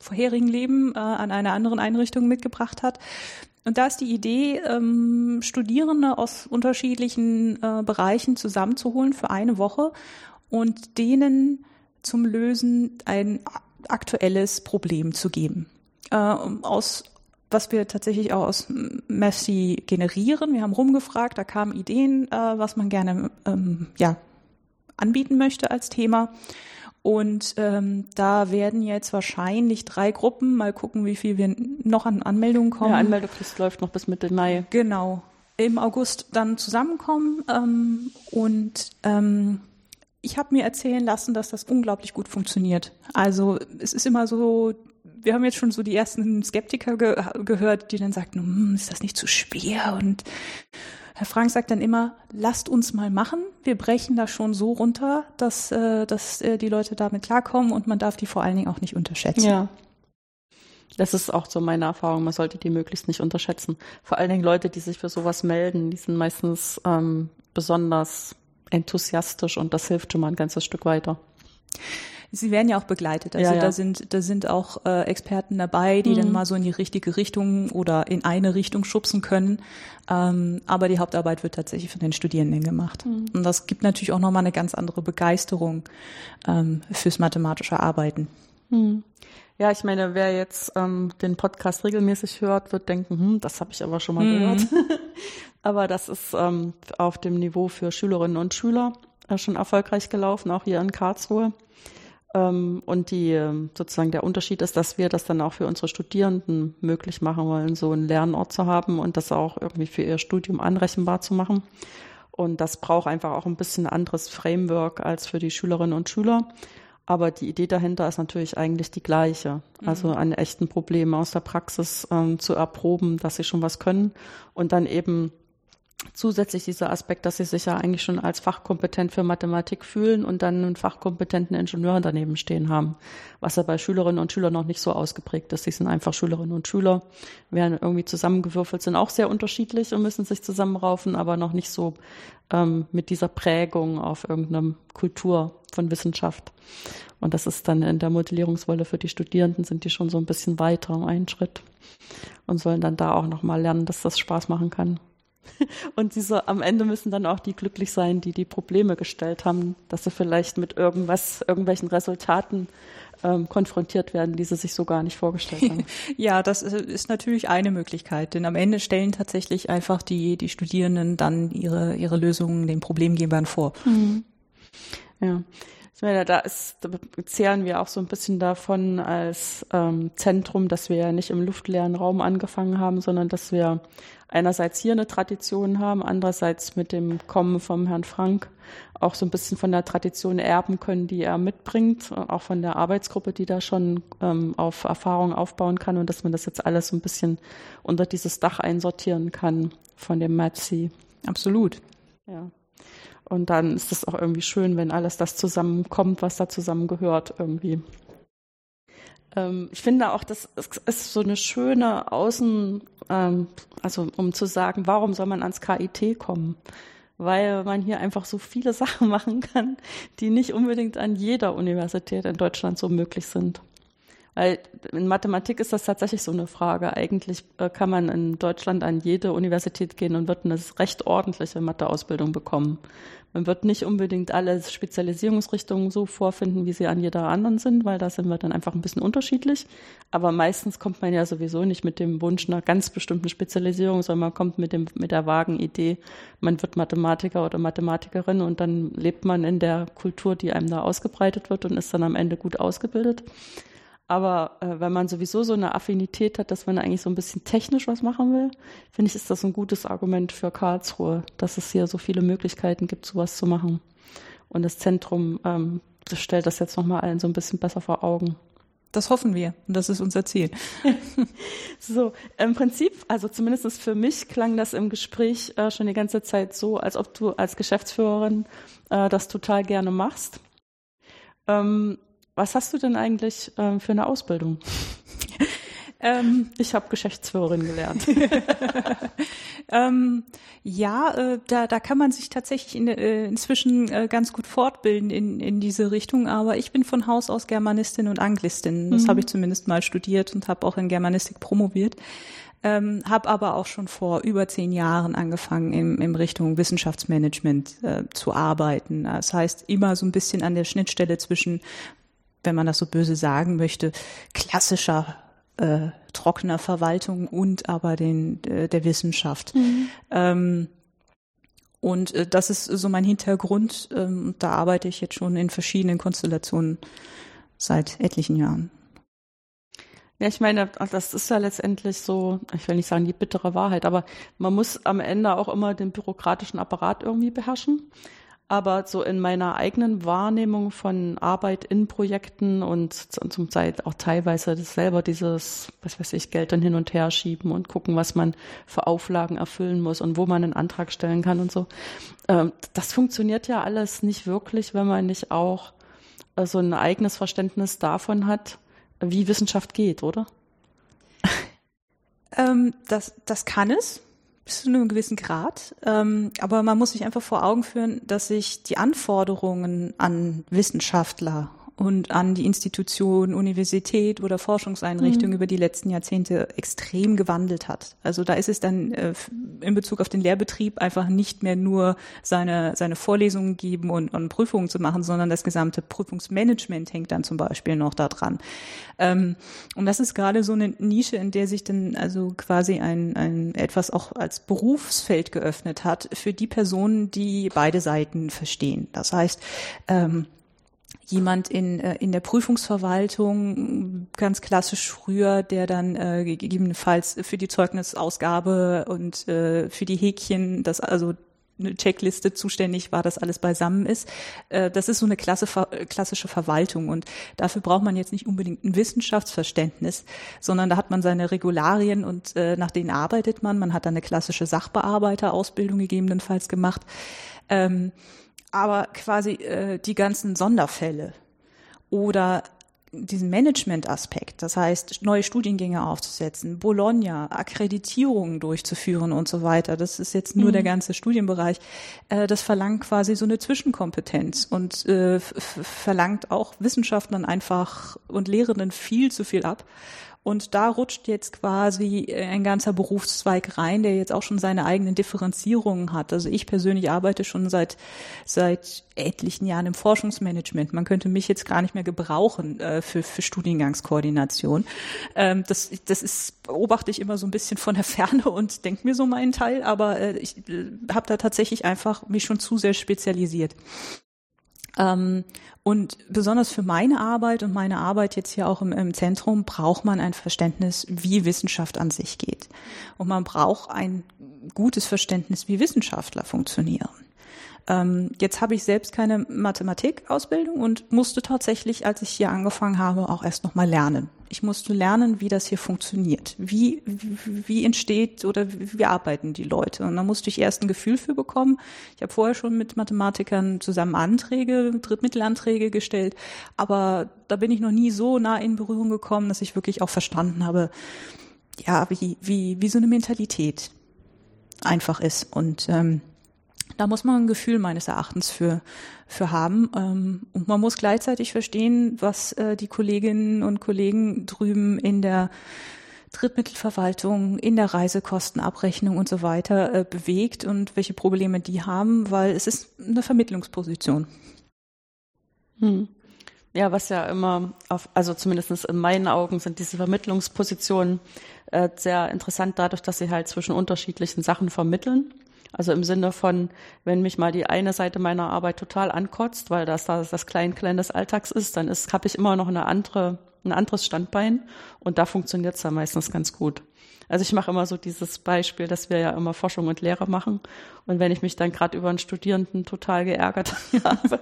vorherigen Leben äh, an einer anderen Einrichtung mitgebracht hat. Und da ist die Idee, ähm, Studierende aus unterschiedlichen äh, Bereichen zusammenzuholen für eine Woche und denen zum Lösen ein aktuelles Problem zu geben. Äh, aus was wir tatsächlich auch aus Messi generieren. Wir haben rumgefragt, da kamen Ideen, äh, was man gerne ähm, ja, anbieten möchte als Thema. Und ähm, da werden jetzt wahrscheinlich drei Gruppen, mal gucken, wie viel wir noch an Anmeldungen kommen. Ja, Anmeldefrist läuft noch bis Mitte Mai. Genau. im August dann zusammenkommen ähm, und ähm, ich habe mir erzählen lassen, dass das unglaublich gut funktioniert. Also es ist immer so, wir haben jetzt schon so die ersten Skeptiker ge gehört, die dann sagten, hm, ist das nicht zu schwer? Und Herr Frank sagt dann immer, lasst uns mal machen. Wir brechen das schon so runter, dass, äh, dass äh, die Leute damit klarkommen und man darf die vor allen Dingen auch nicht unterschätzen. Ja. Das ist auch so meine Erfahrung. Man sollte die möglichst nicht unterschätzen. Vor allen Dingen Leute, die sich für sowas melden, die sind meistens ähm, besonders enthusiastisch und das hilft schon mal ein ganzes Stück weiter. Sie werden ja auch begleitet. Also ja, ja. da sind da sind auch äh, Experten dabei, die mhm. dann mal so in die richtige Richtung oder in eine Richtung schubsen können. Ähm, aber die Hauptarbeit wird tatsächlich von den Studierenden gemacht. Mhm. Und das gibt natürlich auch nochmal eine ganz andere Begeisterung ähm, fürs mathematische Arbeiten. Mhm. Ja, ich meine, wer jetzt ähm, den Podcast regelmäßig hört, wird denken, hm, das habe ich aber schon mal mhm. gehört. *laughs* aber das ist ähm, auf dem Niveau für Schülerinnen und Schüler äh, schon erfolgreich gelaufen, auch hier in Karlsruhe. Ähm, und die ähm, sozusagen der Unterschied ist, dass wir das dann auch für unsere Studierenden möglich machen wollen, so einen Lernort zu haben und das auch irgendwie für ihr Studium anrechenbar zu machen. Und das braucht einfach auch ein bisschen anderes Framework als für die Schülerinnen und Schüler. Aber die Idee dahinter ist natürlich eigentlich die gleiche. Also mhm. an echten Problemen aus der Praxis ähm, zu erproben, dass sie schon was können und dann eben zusätzlich dieser Aspekt, dass sie sich ja eigentlich schon als fachkompetent für Mathematik fühlen und dann einen fachkompetenten Ingenieur daneben stehen haben, was ja bei Schülerinnen und Schülern noch nicht so ausgeprägt ist. Sie sind einfach Schülerinnen und Schüler, werden irgendwie zusammengewürfelt, sind auch sehr unterschiedlich und müssen sich zusammenraufen, aber noch nicht so ähm, mit dieser Prägung auf irgendeiner Kultur von Wissenschaft. Und das ist dann in der Modellierungswolle für die Studierenden sind die schon so ein bisschen weiter, einen Schritt und sollen dann da auch nochmal lernen, dass das Spaß machen kann. *laughs* Und diese, am Ende müssen dann auch die glücklich sein, die die Probleme gestellt haben, dass sie vielleicht mit irgendwas, irgendwelchen Resultaten ähm, konfrontiert werden, die sie sich so gar nicht vorgestellt haben. *laughs* ja, das ist natürlich eine Möglichkeit, denn am Ende stellen tatsächlich einfach die, die Studierenden dann ihre, ihre Lösungen den Problemgebern vor. Mhm. Ja. Ich meine, da ist, da zehren wir auch so ein bisschen davon als ähm, Zentrum, dass wir ja nicht im luftleeren Raum angefangen haben, sondern dass wir einerseits hier eine Tradition haben, andererseits mit dem Kommen vom Herrn Frank auch so ein bisschen von der Tradition erben können, die er mitbringt, auch von der Arbeitsgruppe, die da schon ähm, auf Erfahrung aufbauen kann und dass man das jetzt alles so ein bisschen unter dieses Dach einsortieren kann von dem MATSI. Absolut. Ja. Und dann ist es auch irgendwie schön, wenn alles das zusammenkommt, was da zusammengehört irgendwie. Ähm, ich finde auch, das ist so eine schöne Außen, ähm, also um zu sagen, warum soll man ans KIT kommen? Weil man hier einfach so viele *laughs* Sachen machen kann, die nicht unbedingt an jeder Universität in Deutschland so möglich sind. Weil in Mathematik ist das tatsächlich so eine Frage. Eigentlich äh, kann man in Deutschland an jede Universität gehen und wird eine recht ordentliche Matheausbildung bekommen. Man wird nicht unbedingt alle Spezialisierungsrichtungen so vorfinden, wie sie an jeder anderen sind, weil da sind wir dann einfach ein bisschen unterschiedlich. Aber meistens kommt man ja sowieso nicht mit dem Wunsch einer ganz bestimmten Spezialisierung, sondern man kommt mit dem, mit der vagen Idee, man wird Mathematiker oder Mathematikerin und dann lebt man in der Kultur, die einem da ausgebreitet wird und ist dann am Ende gut ausgebildet. Aber äh, wenn man sowieso so eine Affinität hat, dass man eigentlich so ein bisschen technisch was machen will, finde ich, ist das ein gutes Argument für Karlsruhe, dass es hier so viele Möglichkeiten gibt, sowas zu machen. Und das Zentrum ähm, das stellt das jetzt nochmal allen so ein bisschen besser vor Augen. Das hoffen wir und das ist unser Ziel. *laughs* so, im Prinzip, also zumindest für mich klang das im Gespräch äh, schon die ganze Zeit so, als ob du als Geschäftsführerin äh, das total gerne machst. Ähm, was hast du denn eigentlich ähm, für eine Ausbildung? *laughs* Ähm, ich habe Geschäftsführerin gelernt. *laughs* ähm, ja, äh, da, da kann man sich tatsächlich in, äh, inzwischen äh, ganz gut fortbilden in, in diese Richtung. Aber ich bin von Haus aus Germanistin und Anglistin. Das mhm. habe ich zumindest mal studiert und habe auch in Germanistik promoviert. Ähm, habe aber auch schon vor über zehn Jahren angefangen, in, in Richtung Wissenschaftsmanagement äh, zu arbeiten. Das heißt, immer so ein bisschen an der Schnittstelle zwischen wenn man das so böse sagen möchte, klassischer äh, trockener Verwaltung und aber den äh, der Wissenschaft. Mhm. Ähm, und äh, das ist so mein Hintergrund. Ähm, da arbeite ich jetzt schon in verschiedenen Konstellationen seit etlichen Jahren. Ja, ich meine, das ist ja letztendlich so, ich will nicht sagen die bittere Wahrheit, aber man muss am Ende auch immer den bürokratischen Apparat irgendwie beherrschen. Aber so in meiner eigenen Wahrnehmung von Arbeit in Projekten und zum Zeit auch teilweise selber dieses, was weiß ich, Geld dann hin und her schieben und gucken, was man für Auflagen erfüllen muss und wo man einen Antrag stellen kann und so. Ähm, das funktioniert ja alles nicht wirklich, wenn man nicht auch äh, so ein eigenes Verständnis davon hat, wie Wissenschaft geht, oder? Ähm, das, das kann es bis zu einem gewissen Grad. Ähm, aber man muss sich einfach vor Augen führen, dass sich die Anforderungen an Wissenschaftler und an die Institution, Universität oder Forschungseinrichtung mhm. über die letzten Jahrzehnte extrem gewandelt hat. Also da ist es dann äh, in Bezug auf den Lehrbetrieb einfach nicht mehr nur seine, seine Vorlesungen geben und, und Prüfungen zu machen, sondern das gesamte Prüfungsmanagement hängt dann zum Beispiel noch da dran. Ähm, und das ist gerade so eine Nische, in der sich dann also quasi ein, ein etwas auch als Berufsfeld geöffnet hat für die Personen, die beide Seiten verstehen. Das heißt, ähm, jemand in, äh, in der Prüfungsverwaltung, ganz klassisch früher, der dann äh, gegebenenfalls für die Zeugnisausgabe und äh, für die Häkchen, das also eine Checkliste zuständig war, dass alles beisammen ist. Äh, das ist so eine Klasse, klassische Verwaltung und dafür braucht man jetzt nicht unbedingt ein Wissenschaftsverständnis, sondern da hat man seine Regularien und äh, nach denen arbeitet man. Man hat dann eine klassische Sachbearbeiterausbildung gegebenenfalls gemacht. Aber quasi äh, die ganzen Sonderfälle oder diesen Management-Aspekt, das heißt, neue Studiengänge aufzusetzen, Bologna, Akkreditierungen durchzuführen und so weiter, das ist jetzt nur mhm. der ganze Studienbereich, äh, das verlangt quasi so eine Zwischenkompetenz und äh, verlangt auch Wissenschaftlern einfach und Lehrenden viel zu viel ab. Und da rutscht jetzt quasi äh, ein ganzer Berufszweig rein, der jetzt auch schon seine eigenen Differenzierungen hat. Also ich persönlich arbeite schon seit, seit etlichen Jahren im Forschungsmanagement. Man könnte mich jetzt gar nicht mehr gebrauchen äh, für, für Studiengangskoordination. Ähm, das, das ist, beobachte ich immer so ein bisschen von der Ferne und denke mir so meinen Teil, aber äh, ich äh, habe da tatsächlich einfach mich schon zu sehr spezialisiert. Ähm, und besonders für meine Arbeit und meine Arbeit jetzt hier auch im, im, Zentrum braucht man ein Verständnis, wie Wissenschaft an sich geht. Und man braucht ein gutes Verständnis, wie Wissenschaftler funktionieren. Ähm, jetzt habe ich selbst keine Mathematikausbildung und musste tatsächlich, als ich hier angefangen habe, auch erst noch mal lernen. Ich musste lernen, wie das hier funktioniert. Wie, wie, entsteht oder wie, wie arbeiten die Leute? Und da musste ich erst ein Gefühl für bekommen. Ich habe vorher schon mit Mathematikern zusammen Anträge, Drittmittelanträge gestellt, aber da bin ich noch nie so nah in Berührung gekommen, dass ich wirklich auch verstanden habe, ja, wie, wie, wie so eine Mentalität einfach ist. Und ähm, da muss man ein Gefühl meines Erachtens für, für haben. Ähm, und man muss gleichzeitig verstehen, was äh, die Kolleginnen und Kollegen drüben in der Drittmittelverwaltung, in der Reisekostenabrechnung und so weiter äh, bewegt und welche Probleme die haben, weil es ist eine Vermittlungsposition. Hm. Ja, was ja immer, auf, also zumindest in meinen Augen sind diese Vermittlungspositionen äh, sehr interessant dadurch, dass sie halt zwischen unterschiedlichen Sachen vermitteln. Also im Sinne von, wenn mich mal die eine Seite meiner Arbeit total ankotzt, weil das das, das Klein-Klein des Alltags ist, dann ist, habe ich immer noch eine andere, ein anderes Standbein und da funktioniert es ja meistens ganz gut. Also ich mache immer so dieses Beispiel, dass wir ja immer Forschung und Lehre machen. Und wenn ich mich dann gerade über einen Studierenden total geärgert *laughs* habe,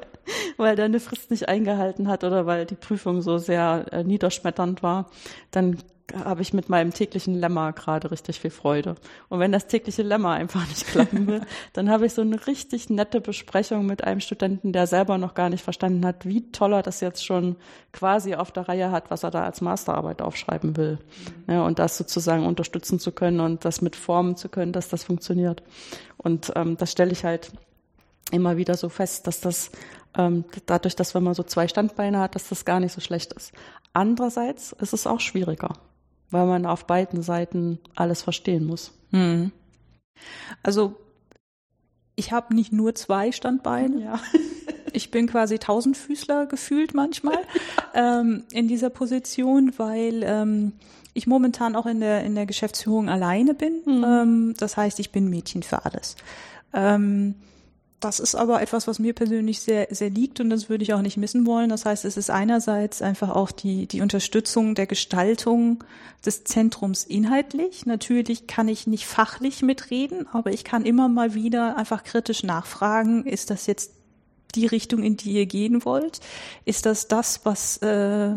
weil der eine Frist nicht eingehalten hat oder weil die Prüfung so sehr äh, niederschmetternd war, dann habe ich mit meinem täglichen Lemma gerade richtig viel Freude. Und wenn das tägliche Lemma einfach nicht klappen will, *laughs* dann habe ich so eine richtig nette Besprechung mit einem Studenten, der selber noch gar nicht verstanden hat, wie toll er das jetzt schon quasi auf der Reihe hat, was er da als Masterarbeit aufschreiben will. Mhm. Ja, und das sozusagen unterstützen zu können und das mit formen zu können, dass das funktioniert. Und ähm, das stelle ich halt immer wieder so fest, dass das ähm, dadurch, dass wenn man so zwei Standbeine hat, dass das gar nicht so schlecht ist. Andererseits ist es auch schwieriger weil man auf beiden Seiten alles verstehen muss. Hm. Also ich habe nicht nur zwei Standbeine. Ja. *laughs* Ich bin quasi Tausendfüßler gefühlt manchmal *laughs* ähm, in dieser Position, weil ähm, ich momentan auch in der in der Geschäftsführung alleine bin. Mhm. Ähm, das heißt, ich bin Mädchen für alles. Ähm, das ist aber etwas, was mir persönlich sehr, sehr liegt und das würde ich auch nicht missen wollen. Das heißt, es ist einerseits einfach auch die, die Unterstützung der Gestaltung des Zentrums inhaltlich. Natürlich kann ich nicht fachlich mitreden, aber ich kann immer mal wieder einfach kritisch nachfragen, ist das jetzt die Richtung, in die ihr gehen wollt? Ist das das, was äh,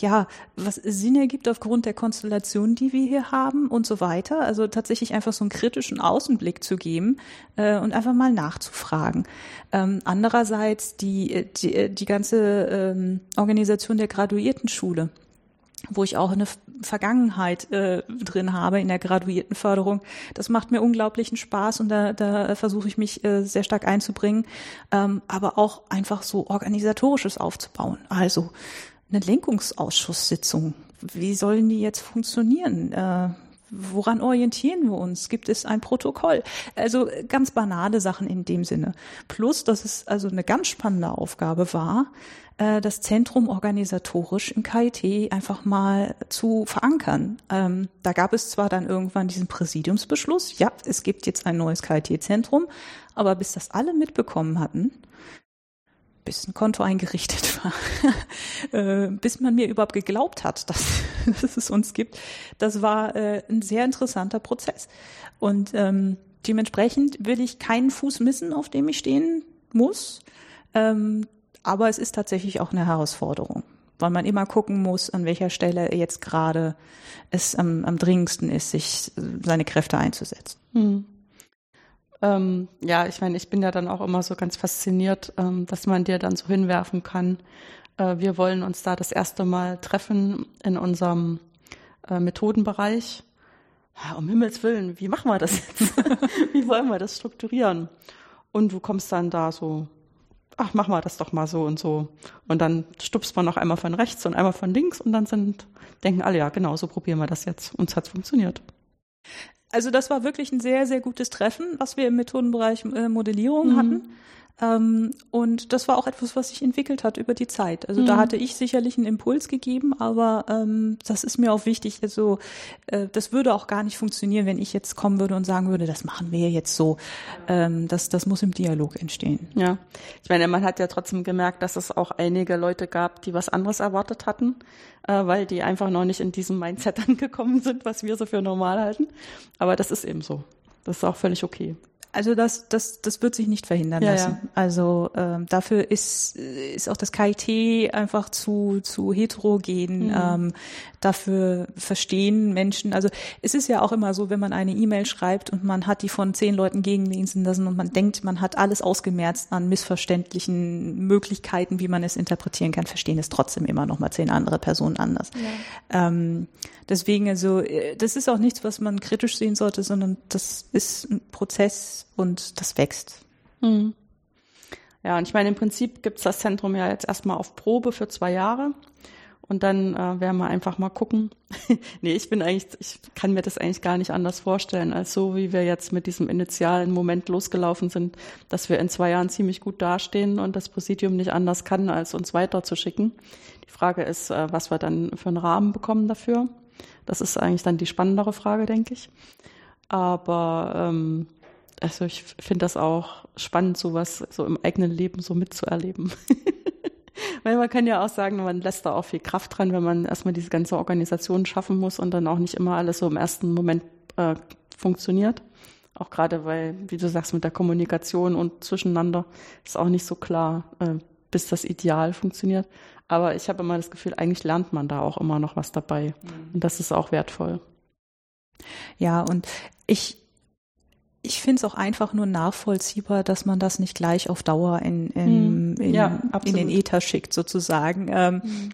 ja, was Sinn ergibt aufgrund der Konstellation, die wir hier haben und so weiter. Also tatsächlich einfach so einen kritischen Außenblick zu geben äh, und einfach mal nachzufragen. Ähm, andererseits die, die, die ganze ähm, Organisation der Graduiertenschule wo ich auch eine Vergangenheit äh, drin habe in der Graduiertenförderung. Das macht mir unglaublichen Spaß und da, da versuche ich mich äh, sehr stark einzubringen, ähm, aber auch einfach so organisatorisches aufzubauen. Also eine Lenkungsausschusssitzung. Wie sollen die jetzt funktionieren? Äh, woran orientieren wir uns? Gibt es ein Protokoll? Also ganz banale Sachen in dem Sinne. Plus, dass es also eine ganz spannende Aufgabe war, äh, das Zentrum organisatorisch im KIT einfach mal zu verankern. Ähm, da gab es zwar dann irgendwann diesen Präsidiumsbeschluss, ja, es gibt jetzt ein neues KIT-Zentrum, aber bis das alle mitbekommen hatten, bis ein Konto eingerichtet *laughs* war, äh, bis man mir überhaupt geglaubt hat, dass, *laughs* dass es uns gibt. Das war äh, ein sehr interessanter Prozess. Und ähm, dementsprechend will ich keinen Fuß missen, auf dem ich stehen muss. Ähm, aber es ist tatsächlich auch eine Herausforderung, weil man immer gucken muss, an welcher Stelle jetzt gerade es am, am dringendsten ist, sich seine Kräfte einzusetzen. Hm. Ähm, ja, ich meine, ich bin ja dann auch immer so ganz fasziniert, ähm, dass man dir dann so hinwerfen kann. Äh, wir wollen uns da das erste Mal treffen in unserem äh, Methodenbereich. Um Himmels Willen, wie machen wir das jetzt? *laughs* wie wollen wir das strukturieren? Und du kommst dann da so, ach, mach mal das doch mal so und so. Und dann stupst man noch einmal von rechts und einmal von links und dann sind, denken alle, ja, genau, so probieren wir das jetzt. Uns hat's funktioniert. Also das war wirklich ein sehr, sehr gutes Treffen, was wir im Methodenbereich äh, Modellierung mhm. hatten. Ähm, und das war auch etwas, was sich entwickelt hat über die Zeit. Also mhm. da hatte ich sicherlich einen Impuls gegeben, aber ähm, das ist mir auch wichtig. Also äh, das würde auch gar nicht funktionieren, wenn ich jetzt kommen würde und sagen würde, das machen wir jetzt so. Ähm, das, das muss im Dialog entstehen. Ja, ich meine, man hat ja trotzdem gemerkt, dass es auch einige Leute gab, die was anderes erwartet hatten, äh, weil die einfach noch nicht in diesem Mindset *laughs* angekommen sind, was wir so für normal halten. Aber das ist eben so. Das ist auch völlig okay. Also das, das, das wird sich nicht verhindern ja, lassen. Ja. Also ähm, dafür ist, ist auch das KIT einfach zu, zu heterogen. Mhm. Ähm, dafür verstehen Menschen. Also es ist ja auch immer so, wenn man eine E-Mail schreibt und man hat die von zehn Leuten gegenlesen lassen und man denkt, man hat alles ausgemerzt an missverständlichen Möglichkeiten, wie man es interpretieren kann, verstehen es trotzdem immer noch mal zehn andere Personen anders. Ja. Ähm, deswegen also, äh, das ist auch nichts, was man kritisch sehen sollte, sondern das ist ein Prozess, und das wächst. Mhm. Ja, und ich meine, im Prinzip gibt es das Zentrum ja jetzt erstmal auf Probe für zwei Jahre. Und dann äh, werden wir einfach mal gucken. *laughs* nee, ich bin eigentlich, ich kann mir das eigentlich gar nicht anders vorstellen, als so, wie wir jetzt mit diesem initialen Moment losgelaufen sind, dass wir in zwei Jahren ziemlich gut dastehen und das Präsidium nicht anders kann, als uns weiterzuschicken. Die Frage ist, äh, was wir dann für einen Rahmen bekommen dafür. Das ist eigentlich dann die spannendere Frage, denke ich. Aber ähm, also ich finde das auch spannend, sowas so im eigenen Leben so mitzuerleben. *laughs* Weil man kann ja auch sagen, man lässt da auch viel Kraft dran, wenn man erstmal diese ganze Organisation schaffen muss und dann auch nicht immer alles so im ersten Moment äh, funktioniert. Auch gerade weil, wie du sagst, mit der Kommunikation und zwischeneinander ist auch nicht so klar, äh, bis das Ideal funktioniert. Aber ich habe immer das Gefühl, eigentlich lernt man da auch immer noch was dabei. Mhm. Und das ist auch wertvoll. Ja, und ich ich finde es auch einfach nur nachvollziehbar, dass man das nicht gleich auf Dauer in, in, hm. in, ja, in den Ether schickt, sozusagen. Ähm, mhm.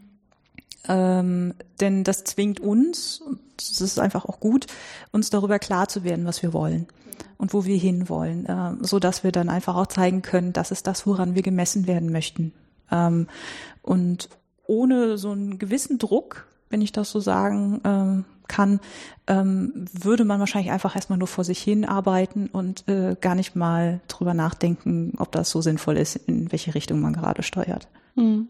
ähm, denn das zwingt uns, und das ist einfach auch gut, uns darüber klar zu werden, was wir wollen und wo wir hinwollen, äh, so dass wir dann einfach auch zeigen können, das ist das, woran wir gemessen werden möchten. Ähm, und ohne so einen gewissen Druck, wenn ich das so sagen ähm, kann, ähm, würde man wahrscheinlich einfach erstmal nur vor sich hin arbeiten und äh, gar nicht mal drüber nachdenken, ob das so sinnvoll ist, in welche Richtung man gerade steuert. Hm.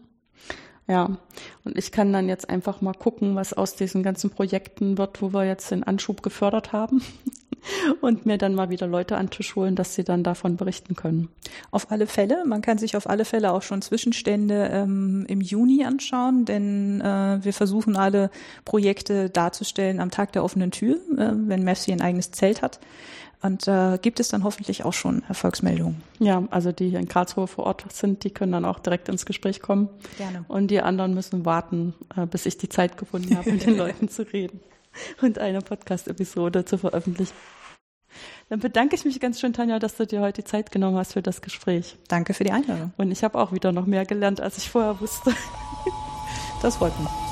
Ja, und ich kann dann jetzt einfach mal gucken, was aus diesen ganzen Projekten wird, wo wir jetzt den Anschub gefördert haben. Und mir dann mal wieder Leute an den Tisch holen, dass sie dann davon berichten können. Auf alle Fälle. Man kann sich auf alle Fälle auch schon Zwischenstände ähm, im Juni anschauen, denn äh, wir versuchen alle Projekte darzustellen am Tag der offenen Tür, äh, wenn MEFSI ein eigenes Zelt hat. Und äh, gibt es dann hoffentlich auch schon Erfolgsmeldungen. Ja, also die hier in Karlsruhe vor Ort sind, die können dann auch direkt ins Gespräch kommen. Gerne. Und die anderen müssen warten, äh, bis ich die Zeit gefunden habe, *laughs* mit den Leuten zu reden und eine Podcast-Episode zu veröffentlichen. Dann bedanke ich mich ganz schön, Tanja, dass du dir heute die Zeit genommen hast für das Gespräch. Danke für die Einladung. Und ich habe auch wieder noch mehr gelernt, als ich vorher wusste. *laughs* Das freut mich.